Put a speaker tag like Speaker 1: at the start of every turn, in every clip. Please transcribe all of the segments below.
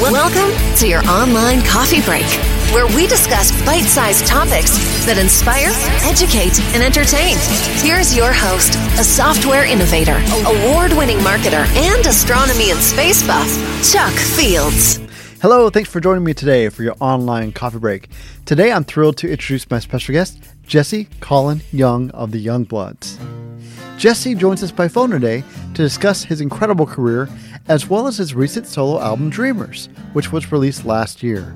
Speaker 1: Welcome to your online coffee break, where we discuss bite sized topics that inspire, educate, and entertain. Here's your host, a software innovator, award winning marketer, and astronomy and space buff, Chuck Fields.
Speaker 2: Hello, thanks for joining me today for your online coffee break. Today I'm thrilled to introduce my special guest, Jesse Colin Young of the Youngbloods. Jesse joins us by phone today to discuss his incredible career as well as his recent solo album Dreamers, which was released last year.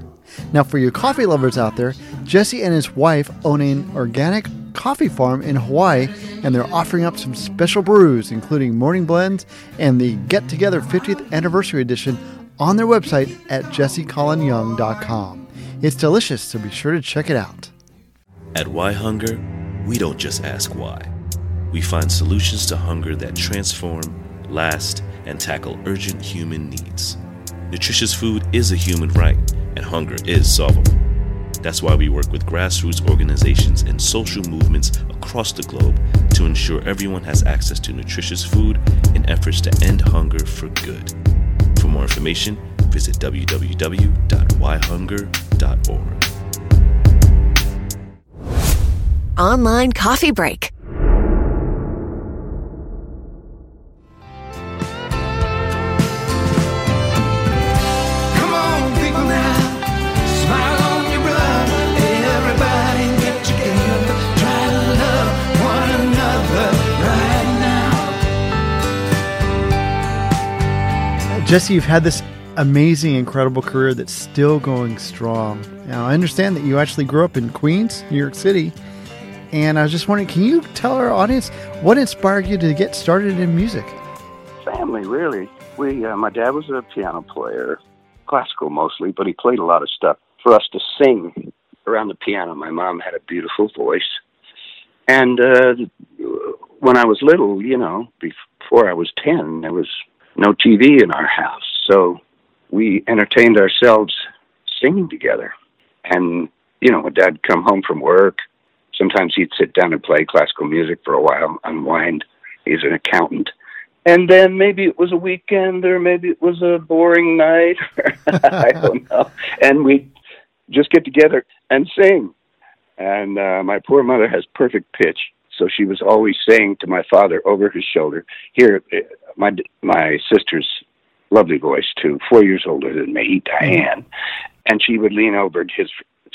Speaker 2: Now, for you coffee lovers out there, Jesse and his wife own an organic coffee farm in Hawaii, and they're offering up some special brews, including morning blends and the Get Together 50th Anniversary Edition on their website at jessecolinyoung.com. It's delicious, so be sure to check it out.
Speaker 3: At Why Hunger, we don't just ask why. We find solutions to hunger that transform, last, and tackle urgent human needs. Nutritious food is a human right, and hunger is solvable. That's why we work with grassroots organizations and social movements across the globe to ensure everyone has access to nutritious food in efforts to end hunger for good. For more information, visit www.whyhunger.org.
Speaker 1: Online Coffee Break.
Speaker 2: Jesse, you've had this amazing, incredible career that's still going strong. Now, I understand that you actually grew up in Queens, New York City, and I was just wondering, can you tell our audience what inspired you to get started in music?
Speaker 4: family, really. We, uh, my dad was a piano player, classical mostly, but he played a lot of stuff for us to sing around the piano. My mom had a beautiful voice, and uh, when I was little, you know, before I was ten, there was no TV in our house, so we entertained ourselves singing together. And you know, when Dad come home from work, sometimes he'd sit down and play classical music for a while, unwind. He's an accountant. And then maybe it was a weekend or maybe it was a boring night. I don't know. And we'd just get together and sing. And uh, my poor mother has perfect pitch. So she was always saying to my father over his shoulder here my my sister's lovely voice too four years older than me diane and she would lean over his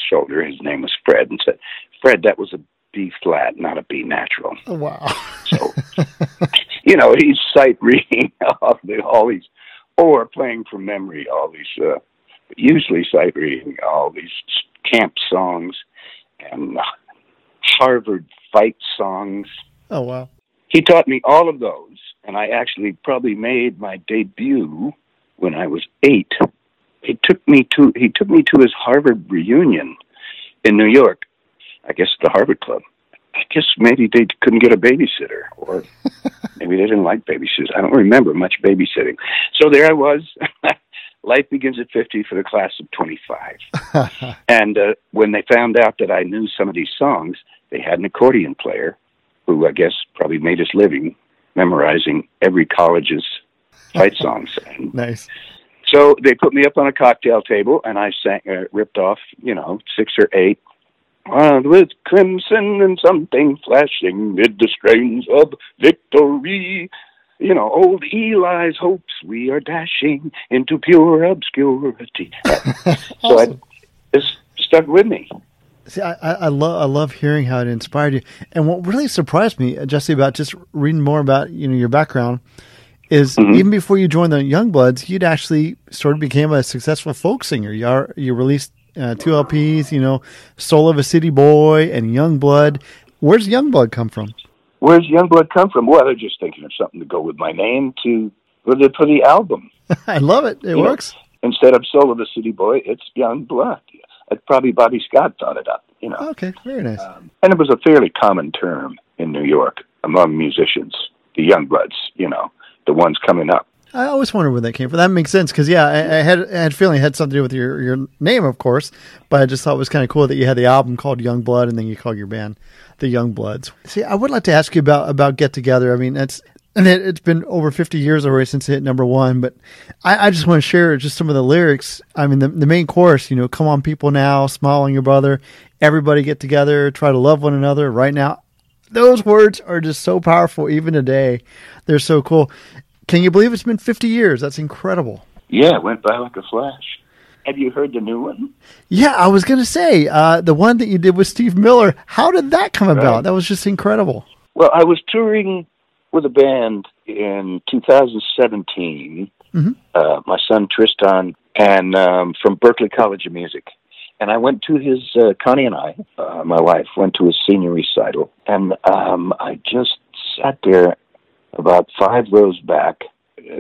Speaker 4: shoulder his name was fred and said fred that was a b flat not a b natural
Speaker 2: Oh, wow.
Speaker 4: so, you know, he's sight reading all, the, all these, or playing from memory all these, uh, usually sight reading all these camp songs and Harvard fight songs.
Speaker 2: Oh, wow.
Speaker 4: He taught me all of those, and I actually probably made my debut when I was eight. He took me to he took me to his Harvard reunion in New York. I guess the Harvard Club. I guess maybe they couldn't get a babysitter, or maybe they didn't like babysitters. I don't remember much babysitting. So there I was. Life begins at 50 for the class of 25. and uh, when they found out that I knew some of these songs, they had an accordion player who I guess probably made his living memorizing every college's fight songs. And
Speaker 2: Nice.
Speaker 4: so they put me up on a cocktail table, and I sang, uh, ripped off, you know, six or eight. Wild with crimson and something flashing mid the strains of victory. You know, old Eli's hopes we are dashing into pure obscurity. so I, it's stuck with me.
Speaker 2: See, I, I, I love I love hearing how it inspired you. And what really surprised me, Jesse, about just reading more about you know your background, is
Speaker 4: Mm-hmm.
Speaker 2: even before you joined the Youngbloods, you'd actually sort of became a successful folk singer. You are, you released uh, two LPs, you know, Soul of a City Boy and Youngblood. Where's Youngblood come from?
Speaker 4: Where's Youngblood come from? Well, they're just thinking of something to go with my name to for the for the album.
Speaker 2: I love it. It
Speaker 4: You know,
Speaker 2: works.
Speaker 4: Instead of Soul of a City Boy, it's Youngblood. Probably Bobby Scott thought it up. You know.
Speaker 2: Okay, very nice.
Speaker 4: Um, and it was a fairly common term in New York among musicians, the young bloods, you know, the ones coming up.
Speaker 2: I always wondered where that came from. That makes sense because yeah, I, I had I had a feeling it had something to do with your your name, of course. But I just thought it was kind of cool that you had the album called Youngblood, and then you called your band the Youngbloods. See, I would like to ask you about about Get Together. I mean, that's and it, it's been over 50 years already since it hit number one. But I, I just want to share just some of the lyrics. I mean, the, the main chorus, you know, come on, people now, smile on your brother, everybody get together, try to love one another right now. Those words are just so powerful, even today. They're so cool. Can you believe it's been 50 years? That's incredible.
Speaker 4: Yeah, it went by like a flash. Have you heard the new one?
Speaker 2: Yeah, I was going to say uh, the one that you did with Steve Miller. How did that come about?
Speaker 4: Right.
Speaker 2: That was just incredible.
Speaker 4: Well, I was touring with a band in 2017.
Speaker 2: Mhm.
Speaker 4: Uh, my son Tristan, and um, from Berklee College of Music. And I went to his, uh, Connie and I, uh, my wife, went to his senior recital. And um, I just sat there about five rows back.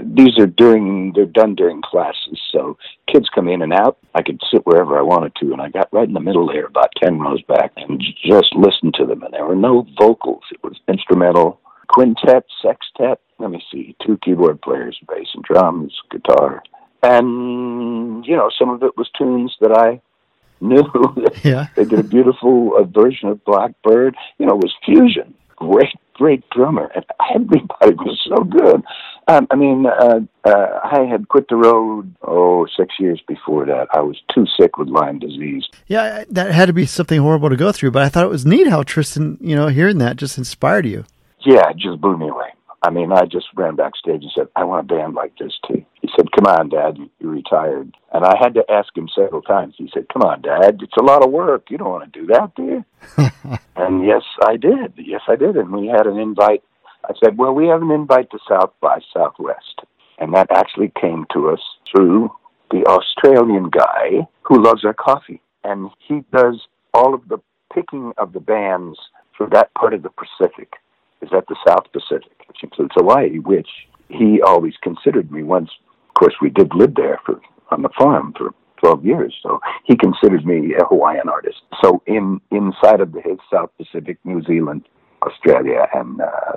Speaker 4: These are during, they're done during classes. So kids come in and out. I could sit wherever I wanted to. And I got right in the middle there, about 10 rows back, and just listened to them. And there were no vocals, it was instrumental quintet, sextet. Let me see, two keyboard players, bass and drums, guitar, and you know some of it was tunes that I knew.
Speaker 2: Yeah.
Speaker 4: they did a beautiful uh, version of Blackbird. You know, it was fusion. Great, great drummer, and everybody was so good. Um, I mean, uh, uh, I had quit the road oh six years before that. I was too sick with Lyme disease.
Speaker 2: Yeah, that had to be something horrible to go through, but I thought it was neat how Tristan, you know, hearing that just inspired you.
Speaker 4: Yeah, it just blew me away. I mean, I just ran backstage and said, I want a band like this too. He said, Come on, Dad, you- you're retired. And I had to ask him several times. He said, Come on, Dad, it's a lot of work. You don't want to do that, do you? and yes, I did. Yes, I did. And we had an invite. I said, Well, we have an invite to South by Southwest. And that actually came to us through the Australian guy who loves our coffee. And he does all of the picking of the bands for that part of the Pacific is at the South Pacific, which includes Hawaii, which he always considered me once. Of course, we did live there for on the farm for 12 years, so he considered me a Hawaiian artist. So in inside of the South Pacific, New Zealand, Australia, and uh,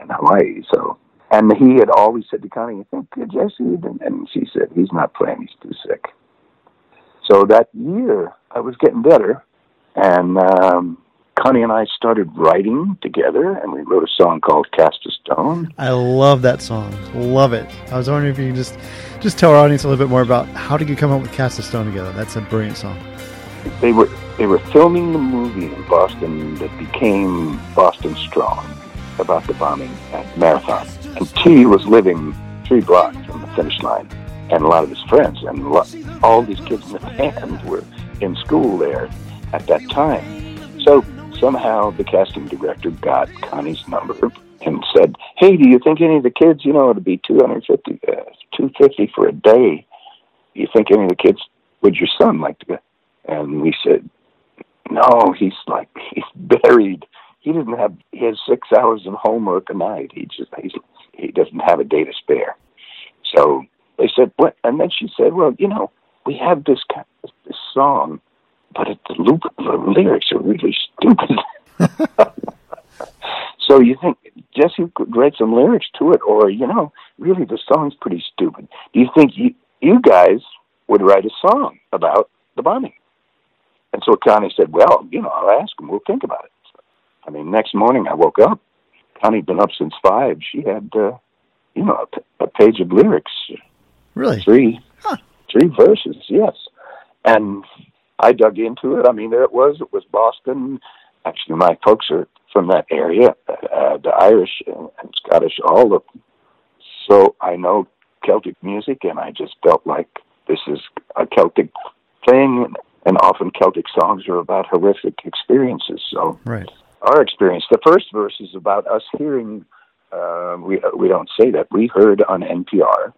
Speaker 4: and Hawaii. So and he had always said to Connie, "You think uh, Jesse?" And, and she said, "He's not playing; he's too sick." So that year, I was getting better, and um, Connie and I started writing together, and we wrote a song called "Cast a Stone."
Speaker 2: I love that song. Love it. I was wondering if you could just just tell our audience a little bit more about how did you come up with Cast a Stone together? That's a brilliant song.
Speaker 4: They were they were filming the movie in Boston that became Boston Strong about the bombing at Marathon, and T was living three blocks from the finish line, and a lot of his friends and all these kids in the band were in school there at that time. So somehow the casting director got Connie's number and said, "Hey, do you think any of the kids, you know, it'd be two hundred fifty, uh, two fifty for a day? Do you think any of the kids would your son like to go?" And we said, "No, he's like he's buried. He doesn't have he has six hours of homework a night. He just he's he doesn't have a day to spare." So they said, "What?" And then she said, "Well, you know, we have this this song." But it, the, loop, the lyrics are really stupid. So you think Jesse could write some lyrics to it, or you know, really the song's pretty stupid. Do you think you you guys would write a song about the bombing? And so Connie said, "Well, you know, I'll ask him. We'll think about it." I mean, next morning I woke up. Connie'd been up since five. She had, uh, you know, a, p- a page of lyrics,
Speaker 2: Really?
Speaker 4: three, three verses, yes. And I dug into it. I mean, there it was. It was Boston. Actually, my folks are from that area, uh, the Irish and, and Scottish, all of them. So I know Celtic music, and I just felt like this is a Celtic thing. And often Celtic songs are about horrific experiences. So
Speaker 2: Right.
Speaker 4: our experience. The first verse is about us hearing. Uh, we we don't say that. We heard on NPR.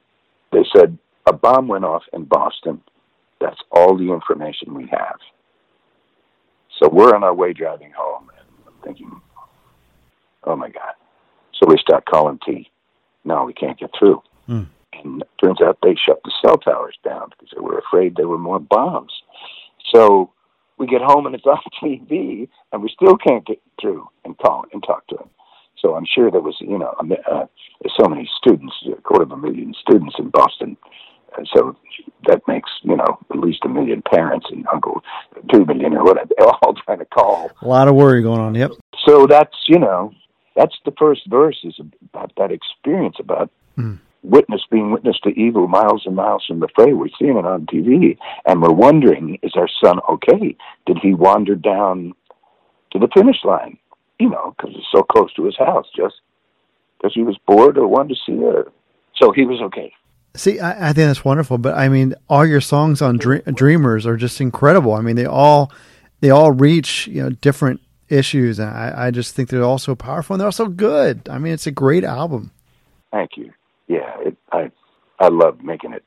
Speaker 4: They said a bomb went off in Boston. That's all the information we have. So we're on our way driving home, and I'm thinking, "Oh my God!" So we start calling T. No, we can't get through.
Speaker 2: Hmm.
Speaker 4: And it turns out they shut the cell towers down because they were afraid there were more bombs. So we get home and it's on TV, and we still can't get through and call and talk to him. So I'm sure there was, you know, uh, there's so many students, a quarter of a million students in Boston. And so that makes, you know, at least a million parents and uncle, two million or whatever, they're all trying to call.
Speaker 2: A lot of worry going on. Yep.
Speaker 4: So that's, you know, That's the first verse is about that experience about hmm. witness being witness to evil miles and miles from the fray. We're seeing it on TV, and we're wondering, is our son okay? Did he wander down to the finish line? You know, because it's so close to his house, just because he was bored or wanted to see her. So he was okay.
Speaker 2: See, I, I think that's wonderful. But I mean, all your songs on Dre- Dreamers are just incredible. I mean, they all they all reach you know different issues, and I, I just think they're all so powerful and they're also good. I mean, it's a great album.
Speaker 4: Thank you. Yeah, it, I I love making it.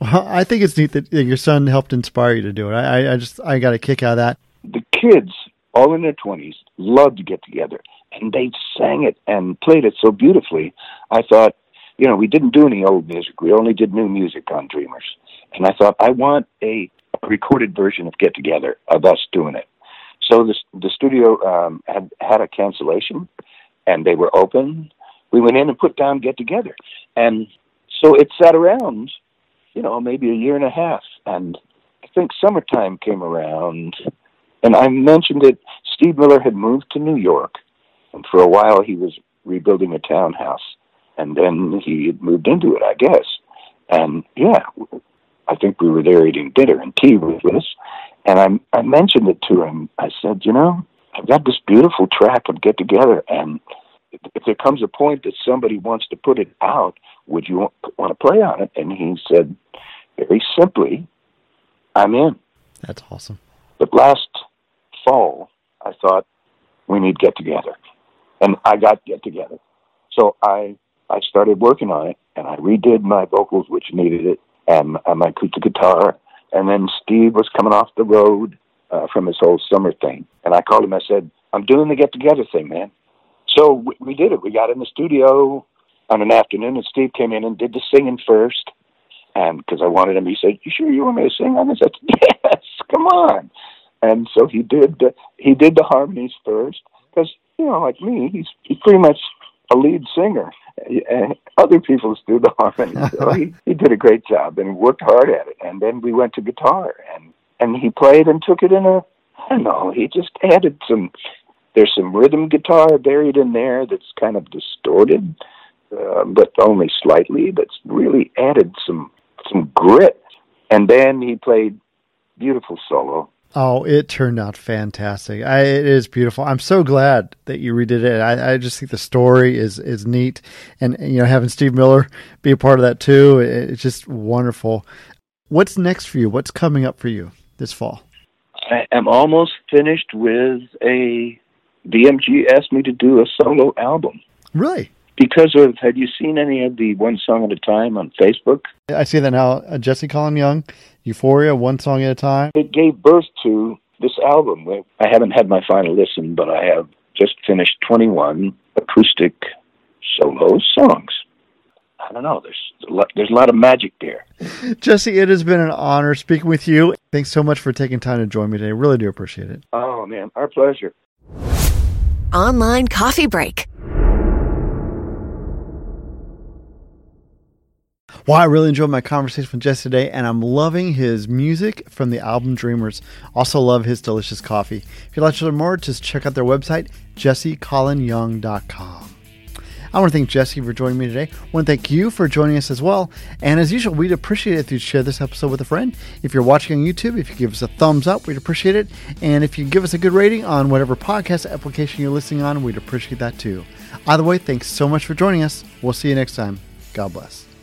Speaker 2: Well, I think it's neat that your son helped inspire you to do it. I, I- I just I got a kick out of that.
Speaker 4: the kids, all in their twenties, loved to get together, and they sang it and played it so beautifully. I thought, you know, we didn't do any old music; we only did new music on Dreamers. And I thought, I want a recorded version of Get Together of us doing it. So the the studio um, had had a cancellation, and they were open. We went in and put down Get Together, and so it sat around, you know, maybe a year and a half, and I think summertime came around, and I mentioned it. Steve Miller had moved to New York, and for a while he was rebuilding a townhouse, and then he had moved into it, I guess. And yeah, I think we were there eating dinner and tea with us, and I I mentioned it to him. I said, you know, I've got this beautiful track of Get Together, and if, if there comes a point that somebody wants to put it out, would you want, want to play on it? And he said, very simply, I'm in.
Speaker 2: That's awesome.
Speaker 4: But last fall, I thought we need get together, and I got get together. So I I started working on it, and I redid my vocals, which needed it, and, and my acoustic guitar. And then Steve was coming off the road uh, from his whole summer thing, and I called him. I said, "I'm doing the get together thing, man." So we, we did it. We got in the studio on an afternoon, and Steve came in and did the singing first. And because I wanted him, he said, "You sure you want me to sing on this?" I said, "Yes, come on." And so he did. The, he did the harmonies first, because you know, like me, he's he's pretty much a lead singer. And other people do the harmonies. So he he did a great job and worked hard at it. And then we went to guitar, and and he played and took it in a. I don't know. He just added some. There's some rhythm guitar buried in there that's kind of distorted, uh, but only slightly. That's really added some some grit. And then he played beautiful solo.
Speaker 2: Oh, it turned out fantastic. I, it is beautiful. I'm so glad that you redid it. I, I just think the story is is neat, and you know having Steve Miller be a part of that too. it- it's just wonderful. What's next for you? What's coming up for you this fall?
Speaker 4: I am almost finished with a. BMG asked me to do a solo album
Speaker 2: Really,
Speaker 4: because of. Have you seen any of the one song at a time on Facebook?
Speaker 2: I see that now. Uh, Jesse Colin Young, Euphoria, one song at a time.
Speaker 4: It gave birth to this album. I haven't had my final listen, but I have just finished 21 acoustic solo songs. I don't know. There's a lot, there's a lot of magic there.
Speaker 2: Jesse, it has been an honor speaking with you. Thanks so much for taking time to join me today. Really do appreciate it.
Speaker 4: Oh man, our pleasure.
Speaker 1: Online coffee break.
Speaker 2: Well, I really enjoyed my conversation with Jesse today, and I'm loving his music from the album Dreamers. Also, love his delicious coffee. If you'd like to learn more, just check out their website, jessecolinyoung.com. I want to thank Jesse for joining me today. I want to thank you for joining us as well. And as usual, we'd appreciate it if you'd share this episode with a friend. If you're watching on YouTube, if you give us a thumbs up, we'd appreciate it. And if you give us a good rating on whatever podcast application you're listening on, we'd appreciate that too. Either way, thanks so much for joining us. We'll see you next time. God bless.